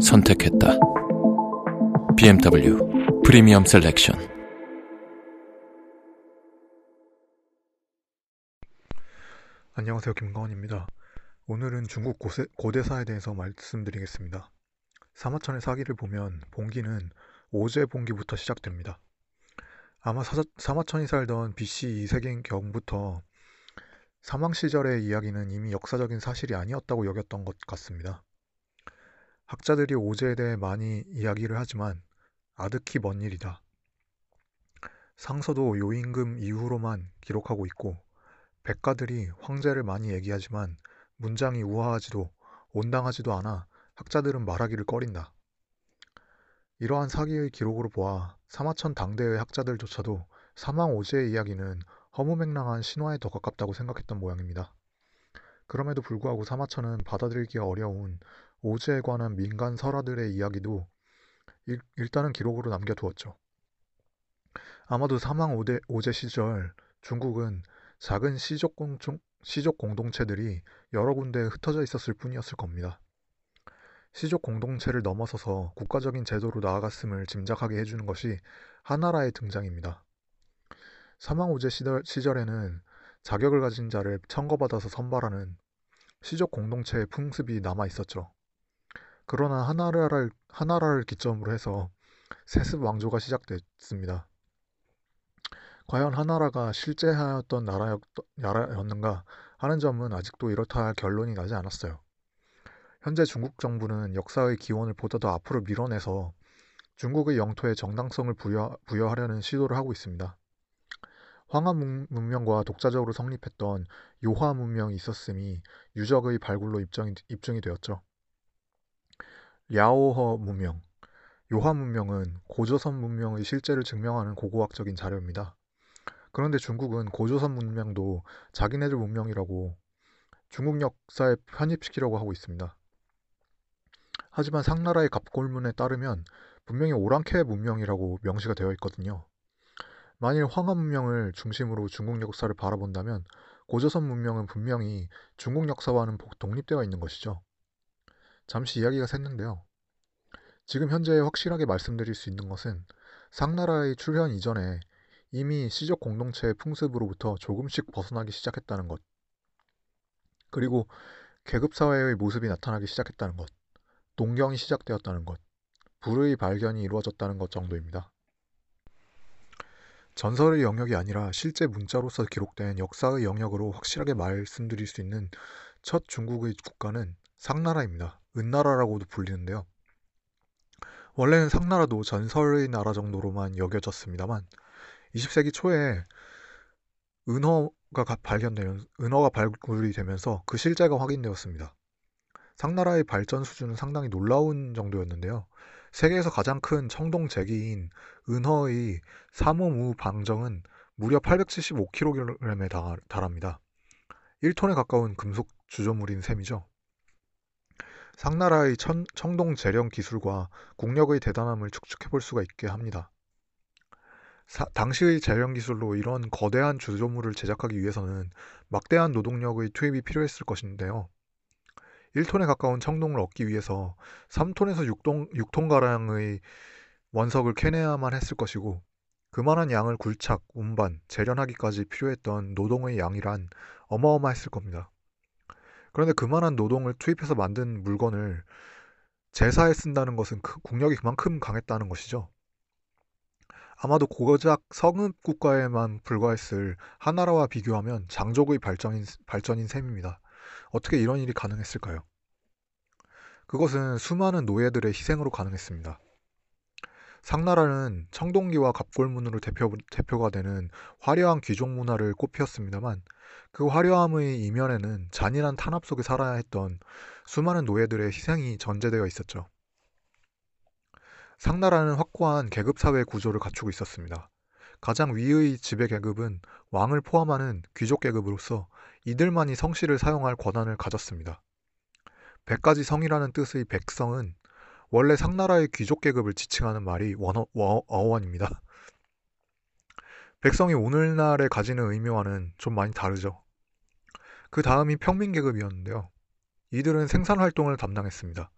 선택했다. BMW Premium Selection. 안녕하세요. 김가원입니다. 오늘은 중국 고세, 고대사에 대해서 말씀드리겠습니다. 사마천의 사기를 보면 본기는 오제 본기부터 시작됩니다. 아마 사, 사마천이 살던 BC 2세기 경부터 사망 시절의 이야기는 이미 역사적인 사실이 아니었다고 여겼던 것 같습니다. 학자들이 오제에 대해 많이 이야기를 하지만 아득히 먼 일이다. 상서도 요임금 이후로만 기록하고 있고 백가들이 황제를 많이 얘기하지만 문장이 우아하지도 온당하지도 않아 학자들은 말하기를 꺼린다. 이러한 사기의 기록으로 보아 사마천 당대의 학자들조차도 사망 오제의 이야기는 허무맹랑한 신화에 더 가깝다고 생각했던 모양입니다. 그럼에도 불구하고 사마천은 받아들이기가 어려운 오제에 관한 민간 설화들의 이야기도 일, 일단은 기록으로 남겨두었죠. 아마도 사망 오대, 오제 시절 중국은 작은 시족, 공중, 시족 공동체들이 여러 군데 흩어져 있었을 뿐이었을 겁니다. 시족 공동체를 넘어서서 국가적인 제도로 나아갔음을 짐작하게 해주는 것이 하나라의 등장입니다. 사망오제 시절, 시절에는 자격을 가진 자를 청거받아서 선발하는 시족 공동체의 풍습이 남아 있었죠. 그러나 하나라를, 하나라를 기점으로 해서 세습 왕조가 시작됐습니다. 과연 하나라가 실제하였던 나라였, 나라였는가 하는 점은 아직도 이렇다 할 결론이 나지 않았어요. 현재 중국 정부는 역사의 기원을 보다 더 앞으로 밀어내서 중국의 영토에 정당성을 부여, 부여하려는 시도를 하고 있습니다. 황하 문명과 독자적으로 성립했던 요하 문명이 있었음이 유적의 발굴로 입증이, 입증이 되었죠. 랴오허 문명, 요하 문명은 고조선 문명의 실제를 증명하는 고고학적인 자료입니다. 그런데 중국은 고조선 문명도 자기네들 문명이라고 중국 역사에 편입시키려고 하고 있습니다. 하지만 상나라의 갑골문에 따르면 분명히 오랑캐 문명이라고 명시가 되어 있거든요. 만일 황하 문명을 중심으로 중국 역사를 바라본다면 고조선 문명은 분명히 중국 역사와는 독립되어 있는 것이죠. 잠시 이야기가 샜는데요. 지금 현재 확실하게 말씀드릴 수 있는 것은 상나라의 출현 이전에 이미 시적 공동체의 풍습으로부터 조금씩 벗어나기 시작했다는 것. 그리고 계급사회의 모습이 나타나기 시작했다는 것. 동경이 시작되었다는 것. 불의 발견이 이루어졌다는 것 정도입니다. 전설의 영역이 아니라 실제 문자로서 기록된 역사의 영역으로 확실하게 말씀드릴 수 있는 첫 중국의 국가는 상나라입니다. 은나라라고도 불리는데요. 원래는 상나라도 전설의 나라 정도로만 여겨졌습니다만 20세기 초에 은어가 발견되면 은어가 발굴이 되면서 그 실제가 확인되었습니다. 상나라의 발전 수준은 상당히 놀라운 정도였는데요. 세계에서 가장 큰 청동 제기인 은허의 사모무 방정은 무려 875kg에 달합니다. 1톤에 가까운 금속 주조물인 셈이죠. 상나라의 천, 청동 재령 기술과 국력의 대단함을 축축해 볼 수가 있게 합니다. 사, 당시의 재령 기술로 이런 거대한 주조물을 제작하기 위해서는 막대한 노동력의 투입이 필요했을 것인데요. 1톤에 가까운 청동을 얻기 위해서 3톤에서 6톤, 6톤가량의 원석을 캐내야만 했을 것이고 그만한 양을 굴착, 운반, 재련하기까지 필요했던 노동의 양이란 어마어마했을 겁니다. 그런데 그만한 노동을 투입해서 만든 물건을 제사에 쓴다는 것은 그 국력이 그만큼 강했다는 것이죠. 아마도 고작 성읍 국가에만 불과했을 하나라와 비교하면 장족의 발전인, 발전인 셈입니다. 어떻게 이런 일이 가능했을까요? 그것은 수많은 노예들의 희생으로 가능했습니다. 상나라는 청동기와 갑골문으로 대표, 대표가 되는 화려한 귀족 문화를 꽃피웠습니다만 그 화려함의 이면에는 잔인한 탄압 속에 살아야 했던 수많은 노예들의 희생이 전제되어 있었죠. 상나라는 확고한 계급사회 구조를 갖추고 있었습니다. 가장 위의 지배 계급은 왕을 포함하는 귀족 계급으로서 이들만이 성씨를 사용할 권한을 가졌습니다. 백가지 성이라는 뜻의 백성은 원래 상나라의 귀족 계급을 지칭하는 말이 원어, 어원입니다. 백성이 오늘날에 가지는 의미와는 좀 많이 다르죠. 그 다음이 평민계급이었는데요. 이들은 생산활동을 담당했습니다.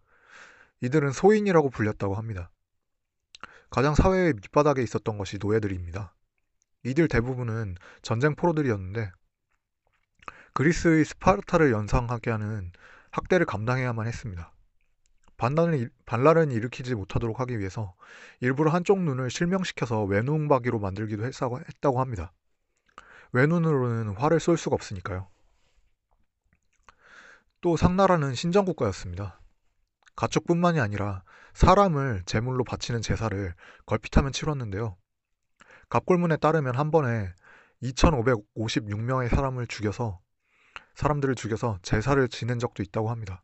이들은 소인이라고 불렸다고 합니다. 가장 사회의 밑바닥에 있었던 것이 노예들입니다. 이들 대부분은 전쟁 포로들이었는데 그리스의 스파르타를 연상하게 하는 학대를 감당해야만 했습니다. 반란을, 반란을 일으키지 못하도록 하기 위해서 일부러 한쪽 눈을 실명시켜서 외눈박이로 만들기도 했다고 합니다. 외눈으로는 활을 쏠 수가 없으니까요. 또 상나라는 신정국가였습니다. 가축뿐만이 아니라 사람을 제물로 바치는 제사를 걸핏하면 치렀는데요. 갑골문에 따르면 한 번에 2,556명의 사람을 죽여서 사람들을 죽여서 제사를 지낸 적도 있다고 합니다.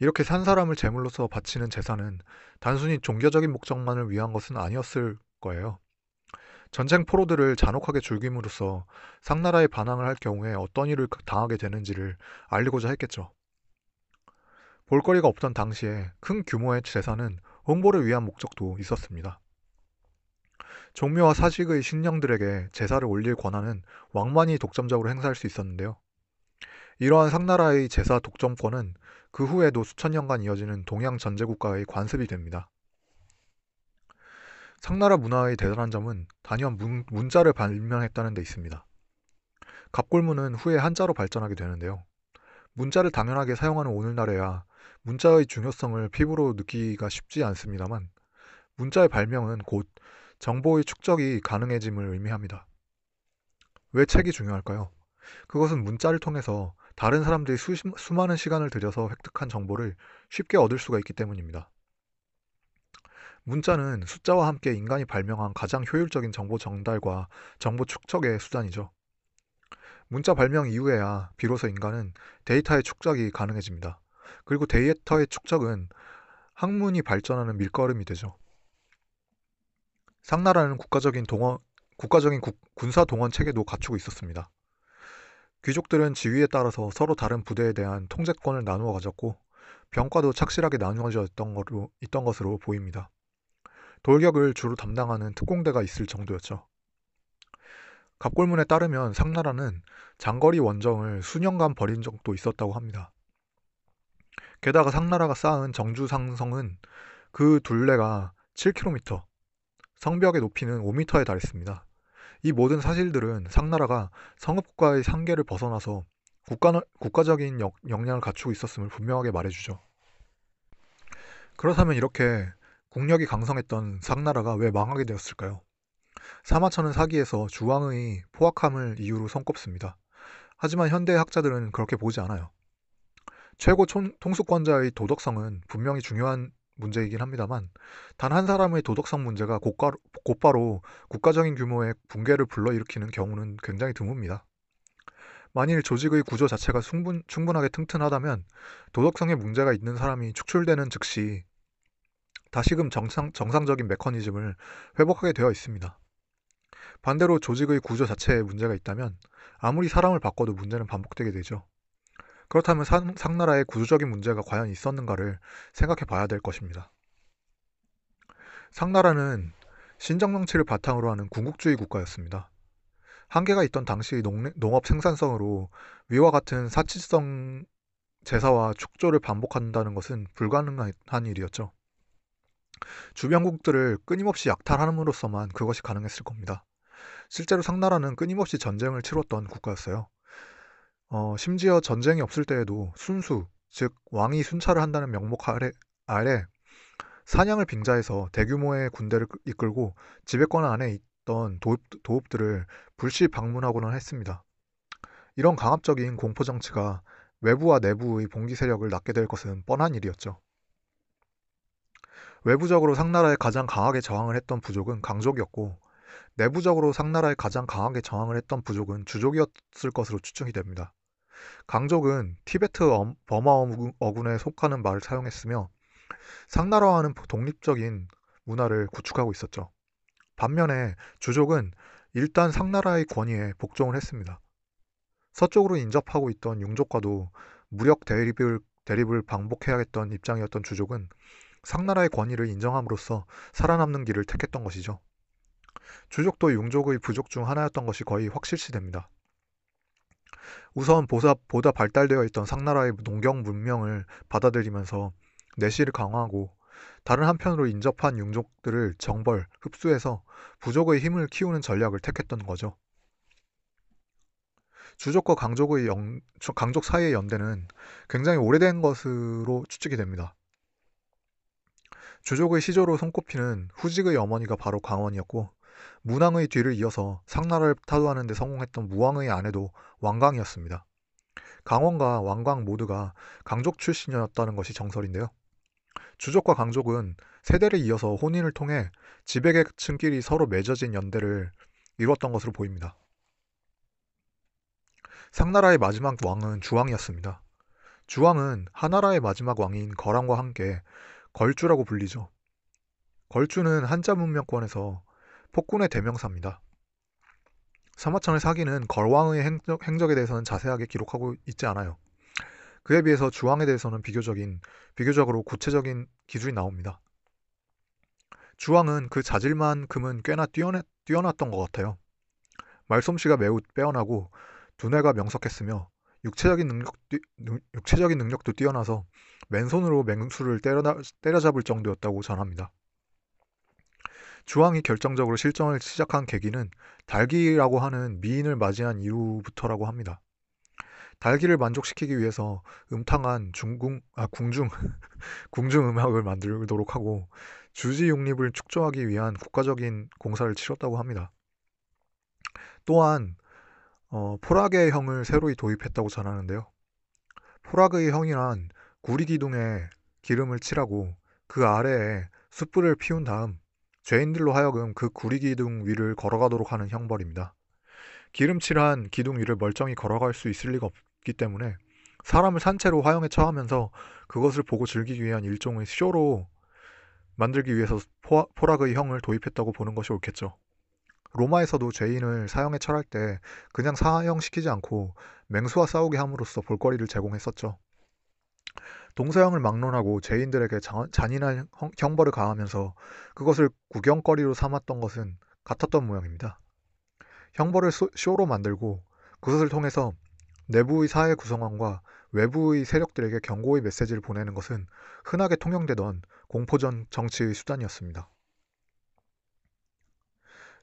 이렇게 산 사람을 제물로서 바치는 제사는 단순히 종교적인 목적만을 위한 것은 아니었을 거예요. 전쟁 포로들을 잔혹하게 죽임으로써 상나라에 반항을 할 경우에 어떤 일을 당하게 되는지를 알리고자 했겠죠. 볼거리가 없던 당시에 큰 규모의 제사는 홍보를 위한 목적도 있었습니다. 종묘와 사직의 신령들에게 제사를 올릴 권한은 왕만이 독점적으로 행사할 수 있었는데요. 이러한 상나라의 제사 독점권은 그 후에도 수천 년간 이어지는 동양 전제국가의 관습이 됩니다. 상나라 문화의 대단한 점은 단연 문, 문자를 발명했다는 데 있습니다. 갑골문은 후에 한자로 발전하게 되는데요. 문자를 당연하게 사용하는 오늘날에야 문자의 중요성을 피부로 느끼기가 쉽지 않습니다만 문자의 발명은 곧 정보의 축적이 가능해짐을 의미합니다. 왜 책이 중요할까요? 그것은 문자를 통해서 다른 사람들이 수, 수많은 시간을 들여서 획득한 정보를 쉽게 얻을 수가 있기 때문입니다. 문자는 숫자와 함께 인간이 발명한 가장 효율적인 정보 전달과 정보 축적의 수단이죠. 문자 발명 이후에야 비로소 인간은 데이터의 축적이 가능해집니다. 그리고 데이터의 축적은 학문이 발전하는 밀걸음이 되죠. 상나라는 국가적인 동원, 국가적인 국, 군사 동원 체계도 갖추고 있었습니다. 귀족들은 지위에 따라서 서로 다른 부대에 대한 통제권을 나누어 가졌고 병과도 착실하게 나누어져 있던, 것으로, 있던 것으로 보입니다. 돌격을 주로 담당하는 특공대가 있을 정도였죠. 갑골문에 따르면 상나라는 장거리 원정을 수년간 벌인 적도 있었다고 합니다. 게다가 상나라가 쌓은 정주상성은 그 둘레가 7km, 성벽의 높이는 5m에 달했습니다. 이 모든 사실들은 상나라가 성읍국가의 상계를 벗어나서 국가, 국가적인 역, 역량을 갖추고 있었음을 분명하게 말해주죠. 그렇다면 이렇게 국력이 강성했던 상나라가 왜 망하게 되었을까요? 사마천은 사기에서 주왕의 포악함을 이유로 손꼽습니다. 하지만 현대 학자들은 그렇게 보지 않아요. 최고 총, 통수권자의 도덕성은 분명히 중요한 문제이긴 합니다만 단 한 사람의 도덕성 문제가 곧가, 곧바로 국가적인 규모의 붕괴를 불러일으키는 경우는 굉장히 드뭅니다. 만일 조직의 구조 자체가 충분, 충분하게 튼튼하다면 도덕성에 문제가 있는 사람이 축출되는 즉시 다시금 정상, 정상적인 메커니즘을 회복하게 되어 있습니다. 반대로 조직의 구조 자체에 문제가 있다면 아무리 사람을 바꿔도 문제는 반복되게 되죠. 그렇다면 상, 상나라의 구조적인 문제가 과연 있었는가를 생각해 봐야 될 것입니다. 상나라는 신정정치를 바탕으로 하는 군국주의 국가였습니다. 한계가 있던 당시의 농, 농업 생산성으로 위와 같은 사치성 제사와 축조를 반복한다는 것은 불가능한 일이었죠. 주변국들을 끊임없이 약탈함으로써만 그것이 가능했을 겁니다. 실제로 상나라는 끊임없이 전쟁을 치렀던 국가였어요. 어, 심지어 전쟁이 없을 때에도 순수, 즉 왕이 순찰을 한다는 명목 아래, 아래 사냥을 빙자해서 대규모의 군대를 이끌고 지배권 안에 있던 도읍, 도읍들을 불시 방문하고는 했습니다. 이런 강압적인 공포 정치가 외부와 내부의 봉기 세력을 낳게 될 것은 뻔한 일이었죠. 외부적으로 상나라에 가장 강하게 저항을 했던 부족은 강족이었고 내부적으로 상나라에 가장 강하게 저항을 했던 부족은 주족이었을 것으로 추정이 됩니다. 강족은 티베트 버마 어군에 속하는 말을 사용했으며 상나라와는 독립적인 문화를 구축하고 있었죠. 반면에 주족은 일단 상나라의 권위에 복종을 했습니다. 서쪽으로 인접하고 있던 융족과도 무력 대립을, 대립을 반복해야겠던 입장이었던 주족은 상나라의 권위를 인정함으로써 살아남는 길을 택했던 것이죠. 주족도 융족의 부족 중 하나였던 것이 거의 확실시 됩니다. 우선 보다, 보다 발달되어 있던 상나라의 농경 문명을 받아들이면서 내실을 강화하고 다른 한편으로 인접한 융족들을 정벌, 흡수해서 부족의 힘을 키우는 전략을 택했던 거죠. 주족과 강족의 영, 강족 사이의 연대는 굉장히 오래된 것으로 추측이 됩니다. 주족의 시조로 손꼽히는 후직의 어머니가 바로 강원이었고 문왕의 뒤를 이어서 상나라를 타도하는 데 성공했던 무왕의 아내도 왕광이었습니다. 강원과 왕광 모두가 강족 출신이었다는 것이 정설인데요. 주족과 강족은 세대를 이어서 혼인을 통해 지배계층끼리 서로 맺어진 연대를 이루었던 것으로 보입니다. 상나라의 마지막 왕은 주왕이었습니다. 주왕은 하나라의 마지막 왕인 거랑과 함께 걸주라고 불리죠. 걸주는 한자 문명권에서 폭군의 대명사입니다. 사마천의 사기는 걸왕의 행적, 행적에 대해서는 자세하게 기록하고 있지 않아요. 그에 비해서 주왕에 대해서는 비교적인, 비교적으로 구체적인 기술이 나옵니다. 주왕은 그 자질만큼은 꽤나 뛰어났, 뛰어났던 것 같아요. 말솜씨가 매우 빼어나고 두뇌가 명석했으며 육체적인 능력 육체적인 능력도 뛰어나서 맨손으로 맹수를 때려, 때려잡을 정도였다고 전합니다. 주왕이 결정적으로 실정을 시작한 계기는 달기라고 하는 미인을 맞이한 이후부터라고 합니다. 달기를 만족시키기 위해서 음탕한 중궁, 아, 궁중, 궁중 음악을 만들도록 하고 주지 육립을 축조하기 위한 국가적인 공사를 치렀다고 합니다. 또한 어, 포락의 형을 새로이 도입했다고 전하는데요. 포락의 형이란 구리 기둥에 기름을 칠하고 그 아래에 숯불을 피운 다음 죄인들로 하여금 그 구리 기둥 위를 걸어가도록 하는 형벌입니다. 기름칠한 기둥 위를 멀쩡히 걸어갈 수 있을 리가 없기 때문에 사람을 산채로 화형에 처하면서 그것을 보고 즐기기 위한 일종의 쇼로 만들기 위해서 포, 포락의 형을 도입했다고 보는 것이 옳겠죠. 로마에서도 죄인을 사형에 처할 때 그냥 사형시키지 않고 맹수와 싸우게 함으로써 볼거리를 제공했었죠. 동서양을 막론하고 죄인들에게 잔인한 형벌을 가하면서 그것을 구경거리로 삼았던 것은 같았던 모양입니다. 형벌을 쇼로 만들고 그것을 통해서 내부의 사회 구성원과 외부의 세력들에게 경고의 메시지를 보내는 것은 흔하게 통용되던 공포전 정치의 수단이었습니다.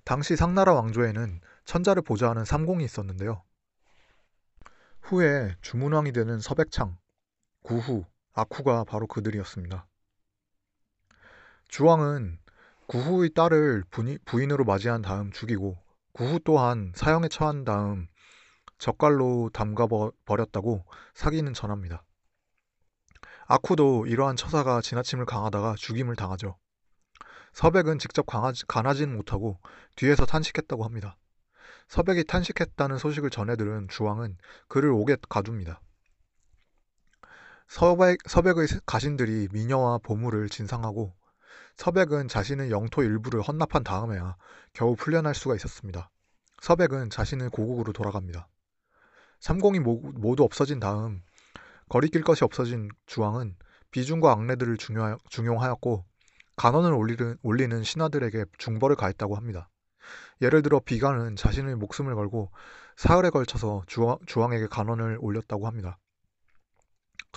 당시 상나라 왕조에는 천자를 보좌하는 삼공이 있었는데요. 후에 주문왕이 되는 서백창, 구후, 아쿠가 바로 그들이었습니다. 주왕은 구후의 딸을 부인으로 맞이한 다음 죽이고 구후 또한 사형에 처한 다음 젓갈로 담가 버렸다고 사기는 전합니다. 아쿠도 이러한 처사가 지나침을 강하다가 죽임을 당하죠. 서백은 직접 가나지는 못하고 뒤에서 탄식했다고 합니다. 서백이 탄식했다는 소식을 전해들은 주왕은 그를 옥에 가둡니다. 서백, 서백의 가신들이 미녀와 보물을 진상하고 서백은 자신의 영토 일부를 헌납한 다음에야 겨우 풀려날 수가 있었습니다. 서백은 자신의 고국으로 돌아갑니다. 삼공이 모두 없어진 다음 거리낄 것이 없어진 주왕은 비중과 악내들을 중용하였고 간원을 올리는, 올리는 신하들에게 중벌을 가했다고 합니다. 예를 들어 비간은 자신의 목숨을 걸고 사흘에 걸쳐서 주왕, 주왕에게 간원을 올렸다고 합니다.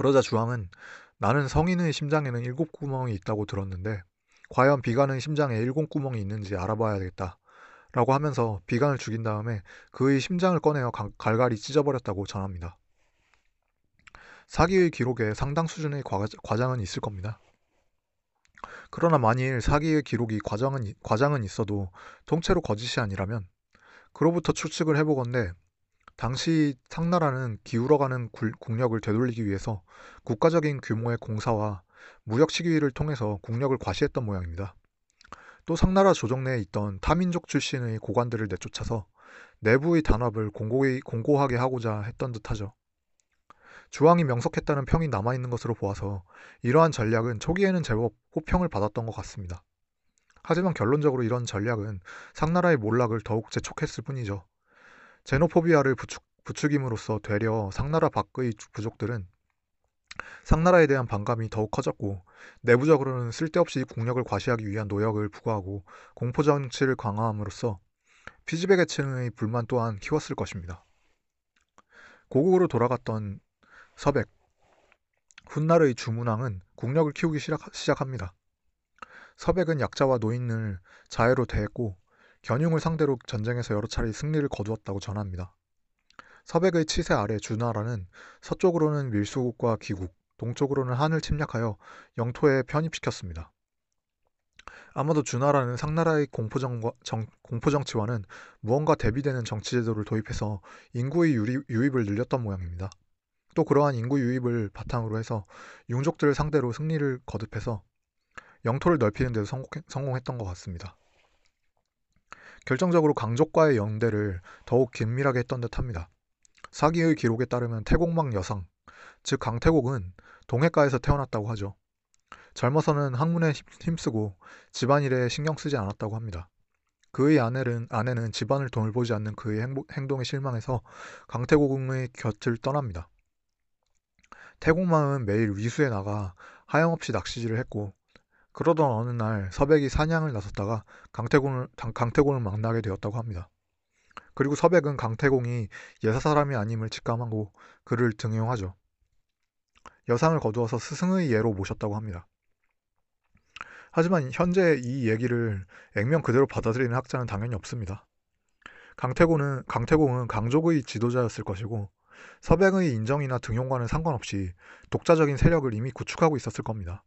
그러자 주왕은 나는 성인의 심장에는 일곱 구멍이 있다고 들었는데 과연 비간의 심장에 일곱 구멍이 있는지 알아봐야 되겠다. 라고 하면서 비간을 죽인 다음에 그의 심장을 꺼내어 갈갈이 찢어버렸다고 전합니다. 사기의 기록에 상당 수준의 과장은 있을 겁니다. 그러나 만일 사기의 기록이 과장은, 과장은 있어도 통째로 거짓이 아니라면 그로부터 추측을 해보건대 당시 상나라는 기울어가는 국력을 되돌리기 위해서 국가적인 규모의 공사와 무력 시기를 통해서 국력을 과시했던 모양입니다. 또 상나라 조정 내에 있던 타민족 출신의 고관들을 내쫓아서 내부의 단합을 공고히, 공고하게 하고자 했던 듯하죠. 주왕이 명석했다는 평이 남아있는 것으로 보아서 이러한 전략은 초기에는 제법 호평을 받았던 것 같습니다. 하지만 결론적으로 이런 전략은 상나라의 몰락을 더욱 재촉했을 뿐이죠. 제노포비아를 부추, 부추김으로써 되려 상나라 밖의 부족들은 상나라에 대한 반감이 더욱 커졌고 내부적으로는 쓸데없이 국력을 과시하기 위한 노역을 부과하고 공포 정치를 강화함으로써 피지배 계층의 불만 또한 키웠을 것입니다. 고국으로 돌아갔던 서백 훗날의 주문왕은 국력을 키우기 시작합니다. 서백은 약자와 노인을 자애로 대했고 견융을 상대로 전쟁에서 여러 차례 승리를 거두었다고 전합니다. 서백의 치세 아래 주나라는 서쪽으로는 밀수국과 귀국, 동쪽으로는 한을 침략하여 영토에 편입시켰습니다. 아마도 주나라는 상나라의 공포정, 정, 공포정치와는 무언가 대비되는 정치제도를 도입해서 인구의 유입, 유입 을 늘렸던 모양입니다. 또 그러한 인구 유입을 바탕으로 해서 융족들을 상대로 승리를 거듭해서 영토를 넓히는 데도 성공, 했던 것 같습니다. 결정적으로 강족과의 연대를 더욱 긴밀하게 했던 듯합니다. 사기의 기록에 따르면 태공망 여상, 즉 강태공은 동해가에서 태어났다고 하죠. 젊어서는 학문에 힘쓰고 집안일에 신경 쓰지 않았다고 합니다. 그의 아내는, 아내는 집안을 돌보지 않는 그의 행동에 실망해서 강태공의 곁을 떠납니다. 태공망은 매일 위수에 나가 하염없이 낚시질을 했고 그러던 어느 날 서백이 사냥을 나섰다가 강태공을, 강태공을 만나게 되었다고 합니다. 그리고 서백은 강태공이 예사 사람이 아님을 직감하고 그를 등용하죠. 여상을 거두어서 스승의 예로 모셨다고 합니다. 하지만 현재 이 얘기를 액면 그대로 받아들이는 학자는 당연히 없습니다. 강태공은, 강태공은 강족의 지도자였을 것이고 서백의 인정이나 등용과는 상관없이 독자적인 세력을 이미 구축하고 있었을 겁니다.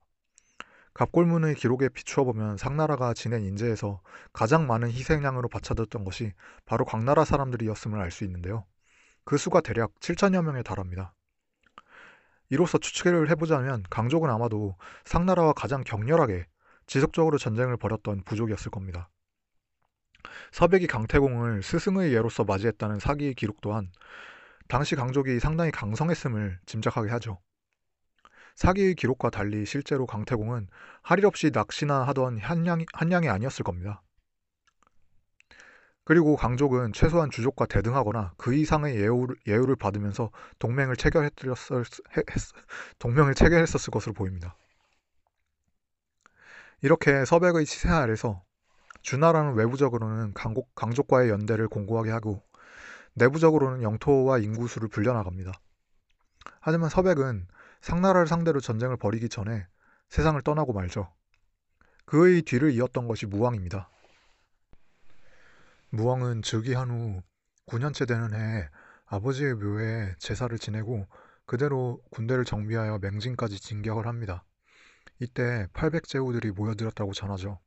갑골문의 기록에 비추어 보면 상나라가 지낸 인재에서 가장 많은 희생양으로 바쳐졌던 것이 바로 강나라 사람들이었음을 알 수 있는데요. 그 수가 대략 7천여 명에 달합니다. 이로써 추측을 해보자면 강족은 아마도 상나라와 가장 격렬하게 지속적으로 전쟁을 벌였던 부족이었을 겁니다. 서백이 강태공을 스승의 예로서 맞이했다는 사기 기록 또한 당시 강족이 상당히 강성했음을 짐작하게 하죠. 사기의 기록과 달리 실제로 강태공은 할 일 없이 낚시나 하던 한양이, 한양이 아니었을 겁니다. 그리고 강족은 최소한 주족과 대등하거나 그 이상의 예우를, 예우를 받으면서 동맹을 체결했었을, 동맹을 체결했었을 것으로 보입니다. 이렇게 서백의 치세 아래서 주나라는 외부적으로는 강국, 강족과의 연대를 공고하게 하고 내부적으로는 영토와 인구수를 불려나갑니다. 하지만 서백은 상나라를 상대로 전쟁을 벌이기 전에 세상을 떠나고 말죠. 그의 뒤를 이었던 것이 무왕입니다. 무왕은 즉위한 후 9년째 되는 해에 아버지의 묘에 제사를 지내고 그대로 군대를 정비하여 맹진까지 진격을 합니다. 이때 800제후들이 모여들었다고 전하죠.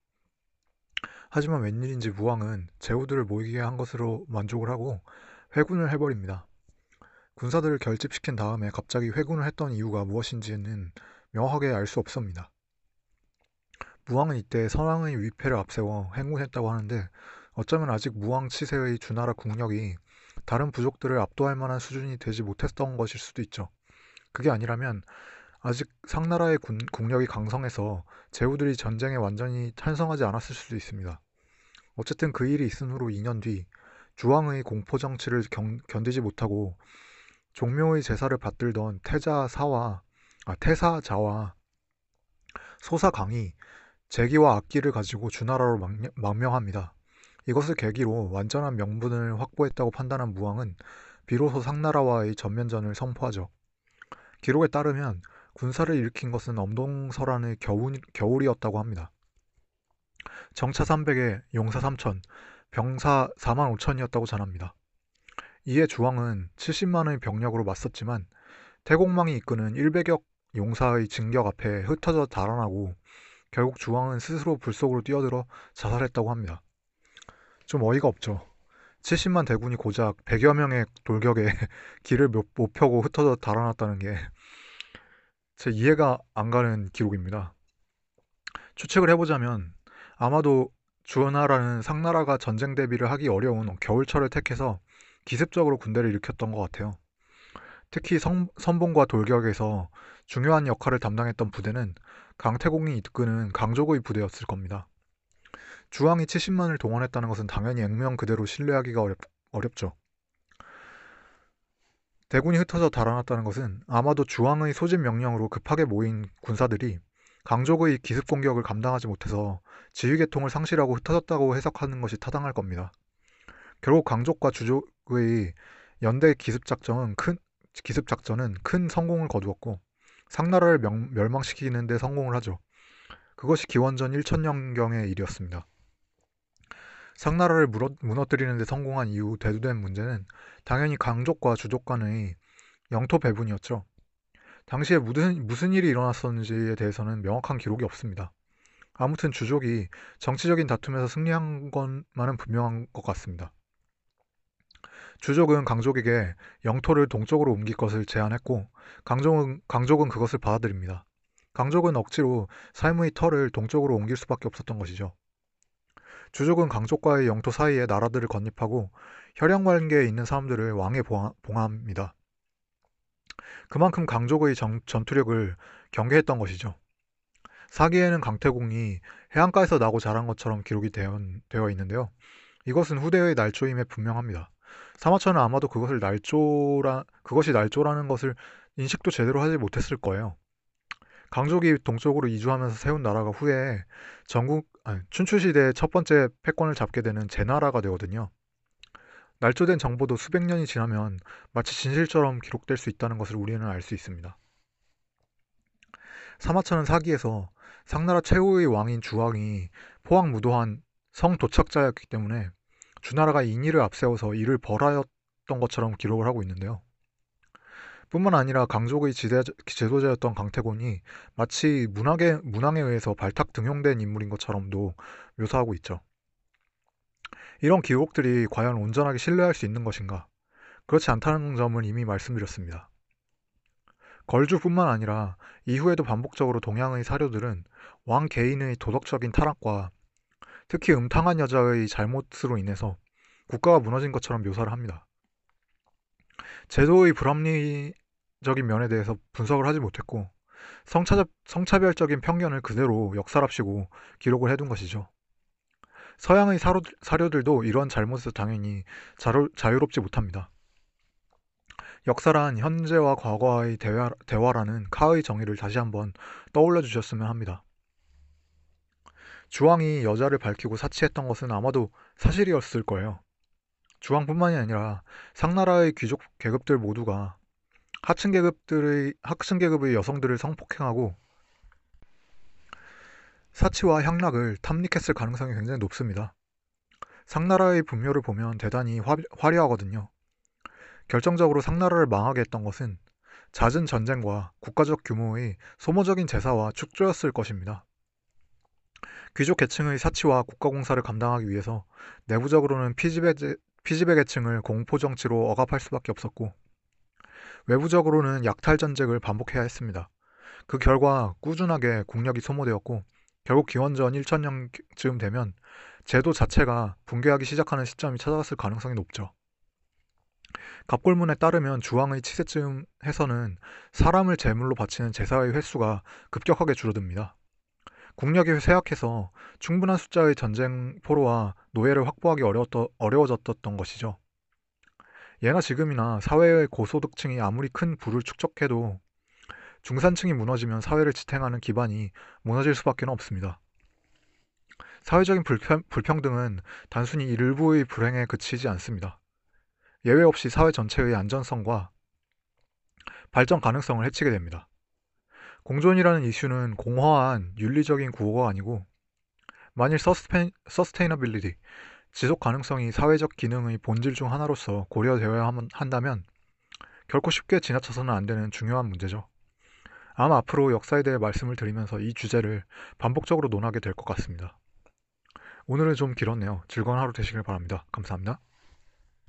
하지만 웬일인지 무왕은 제후들을 모이게 한 것으로 만족을 하고 회군을 해버립니다. 군사들을 결집시킨 다음에 갑자기 회군을 했던 이유가 무엇인지는 명확하게 알 수 없습니다. 무왕은 이때 선왕의 위패를 앞세워 행군했다고 하는데 어쩌면 아직 무왕 치세의 주나라 국력이 다른 부족들을 압도할 만한 수준이 되지 못했던 것일 수도 있죠. 그게 아니라면 아직 상나라의 군, 국력이 강성해서 제후들이 전쟁에 완전히 찬성하지 않았을 수도 있습니다. 어쨌든 그 일이 있은 후로 2년 뒤 주왕의 공포 정치를 경, 견디지 못하고 종묘의 제사를 받들던 태자사와 아, 태사자와 소사강이 제기와 악기를 가지고 주나라로 망명합니다. 이것을 계기로 완전한 명분을 확보했다고 판단한 무왕은 비로소 상나라와의 전면전을 선포하죠. 기록에 따르면 군사를 일으킨 것은 엄동설안의 겨울, 겨울이었다고 합니다. 정차 300에 용사 3천, 병사 4만 5천이었다고 전합니다. 이에 주왕은 70만 의 병력으로 맞섰지만 태공망이 이끄는 100여 용사의 진격 앞에 흩어져 달아나고 결국 주왕은 스스로 불 속으로 뛰어들어 자살했다고 합니다. 좀 어이가 없죠. 70만 대군이 고작 100여 명의 돌격에 길을 못, 못 펴고 흩어져 달아났다는 게 제 이해가 안 가는 기록입니다. 추측을 해보자면 아마도 주나라는 상나라가 전쟁 대비를 하기 어려운 겨울철을 택해서 기습적으로 군대를 일으켰던 것 같아요. 특히 성, 선봉과 돌격에서 중요한 역할을 담당했던 부대는 강태공이 이끄는 강족의 부대였을 겁니다. 주왕이 70만을 동원했다는 것은 당연히 액면 그대로 신뢰하기가 어렵, 어렵죠. 대군이 흩어져 달아났다는 것은 아마도 주왕의 소집 명령으로 급하게 모인 군사들이 강족의 기습 공격을 감당하지 못해서 지휘계통을 상실하고 흩어졌다고 해석하는 것이 타당할 겁니다. 결국 강족과 주족의 연대 기습 작전은 큰 기습 작전은 큰 성공을 거두었고 상나라를 명, 멸망시키는 데 성공을 하죠. 그것이 기원전 1천년경의 일이었습니다. 상나라를 무너뜨리는 데 성공한 이후 대두된 문제는 당연히 강족과 주족 간의 영토 배분이었죠. 당시에 무슨, 무슨 일이 일어났었는지에 대해서는 명확한 기록이 없습니다. 아무튼 주족이 정치적인 다툼에서 승리한 것만은 분명한 것 같습니다. 주족은 강족에게 영토를 동쪽으로 옮길 것을 제안했고 강족은, 강족은 그것을 받아들입니다. 강족은 억지로 삶의 털을 동쪽으로 옮길 수밖에 없었던 것이죠. 주족은 강족과의 영토 사이에 나라들을 건립하고 혈연 관계에 있는 사람들을 왕에 봉합니다. 그만큼 강족의 정, 전투력을 경계했던 것이죠. 사기에는 강태공이 해안가에서 나고 자란 것처럼 기록이 되어, 되어 있는데요. 이것은 후대의 날조임에 분명합니다. 사마천은 아마도 그것을 날조라 그것이 날조라는 것을 인식도 제대로 하지 못했을 거예요. 강족이 동쪽으로 이주하면서 세운 나라가 후에 전국 아니, 춘추 시대의 첫 번째 패권을 잡게 되는 제나라가 되거든요. 날조된 정보도 수백 년이 지나면 마치 진실처럼 기록될 수 있다는 것을 우리는 알 수 있습니다. 사마천은 사기에서 상나라 최후의 왕인 주왕이 포항무도한 성 도착자였기 때문에 주나라가 인의를 앞세워서 이를 벌하였던 것처럼 기록을 하고 있는데요. 뿐만 아니라 강족의 지대, 제도자였던 강태곤이 마치 문학에, 문항에 의해서 발탁 등용된 인물인 것처럼도 묘사하고 있죠. 이런 기록들이 과연 온전하게 신뢰할 수 있는 것인가? 그렇지 않다는 점은 이미 말씀드렸습니다. 걸주뿐만 아니라 이후에도 반복적으로 동양의 사료들은 왕 개인의 도덕적인 타락과 특히 음탕한 여자의 잘못으로 인해서 국가가 무너진 것처럼 묘사를 합니다. 제도의 불합리적인 면에 대해서 분석을 하지 못했고 성차별, 성차 별적인 편견을 그대로 역사랍시고 기록을 해둔 것이죠. 서양의 사료, 사료들도 이러한 잘못에서 당연히 자유, 자유롭지 못합니다. 역사란 현재와 과거의 대화, 대화라는 카의 정의를 다시 한번 떠올려 주셨으면 합니다. 주왕이 여자를 밝히고 사치했던 것은 아마도 사실이었을 거예요. 주왕뿐만이 아니라 상나라의 귀족 계급들 모두가 하층 계급들의 하층 계급의 여성들을 성폭행하고 사치와 향락을 탐닉했을 가능성이 굉장히 높습니다. 상나라의 분묘를 보면 대단히 화, 화려하거든요. 결정적으로 상나라를 망하게 했던 것은 잦은 전쟁과 국가적 규모의 소모적인 제사와 축조였을 것입니다. 귀족 계층의 사치와 국가공사를 감당하기 위해서 내부적으로는 피지배, 피지배 계층을 공포정치로 억압할 수밖에 없었고 외부적으로는 약탈 전쟁을 반복해야 했습니다. 그 결과 꾸준하게 국력이 소모되었고 결국 기원전 1000년쯤 되면 제도 자체가 붕괴하기 시작하는 시점이 찾아왔을 가능성이 높죠. 갑골문에 따르면 주왕의 치세쯤 해서는 사람을 제물로 바치는 제사의 횟수가 급격하게 줄어듭니다. 국력이 쇠약해서 충분한 숫자의 전쟁 포로와 노예를 확보하기 어려웠더, 어려워졌던 것이죠. 예나 지금이나 사회의 고소득층이 아무리 큰 부를 축적해도 중산층이 무너지면 사회를 지탱하는 기반이 무너질 수밖에 없습니다. 사회적인 불평, 불평등은 단순히 일부의 불행에 그치지 않습니다. 예외 없이 사회 전체의 안전성과 발전 가능성을 해치게 됩니다. 공존이라는 이슈는 공허한 윤리적인 구호가 아니고 만일 서스페, 서스테이너빌리티, 지속 가능성이 사회적 기능의 본질 중 하나로서 고려되어야 한다면 결코 쉽게 지나쳐서는 안 되는 중요한 문제죠. 아마 앞으로 역사에 대해 말씀을 드리면서 이 주제를 반복적으로 논하게 될 것 같습니다. 오늘은 좀 길었네요. 즐거운 하루 되시길 바랍니다. 감사합니다.